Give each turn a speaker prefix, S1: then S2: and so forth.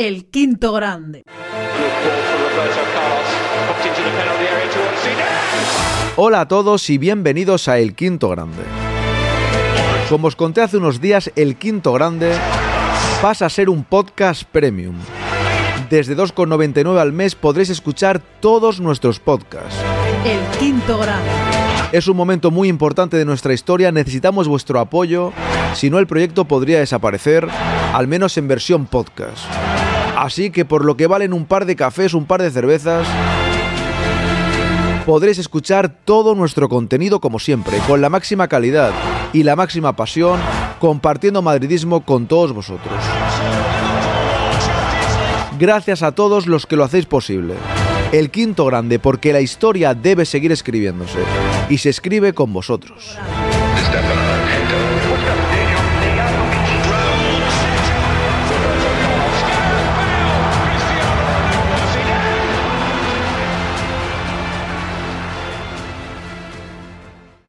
S1: El quinto grande.
S2: Hola a todos y bienvenidos a El Quinto Grande. Como os conté hace unos días, El Quinto Grande pasa a ser un podcast premium. Desde 2,99 al mes podréis escuchar todos nuestros podcasts.
S1: El quinto grande.
S2: Es un momento muy importante de nuestra historia, necesitamos vuestro apoyo, si no el proyecto podría desaparecer, al menos en versión podcast. Así que por lo que valen un par de cafés, un par de cervezas, podréis escuchar todo nuestro contenido como siempre, con la máxima calidad y la máxima pasión, compartiendo madridismo con todos vosotros. Gracias a todos los que lo hacéis posible. El quinto grande porque la historia debe seguir escribiéndose y se escribe con vosotros.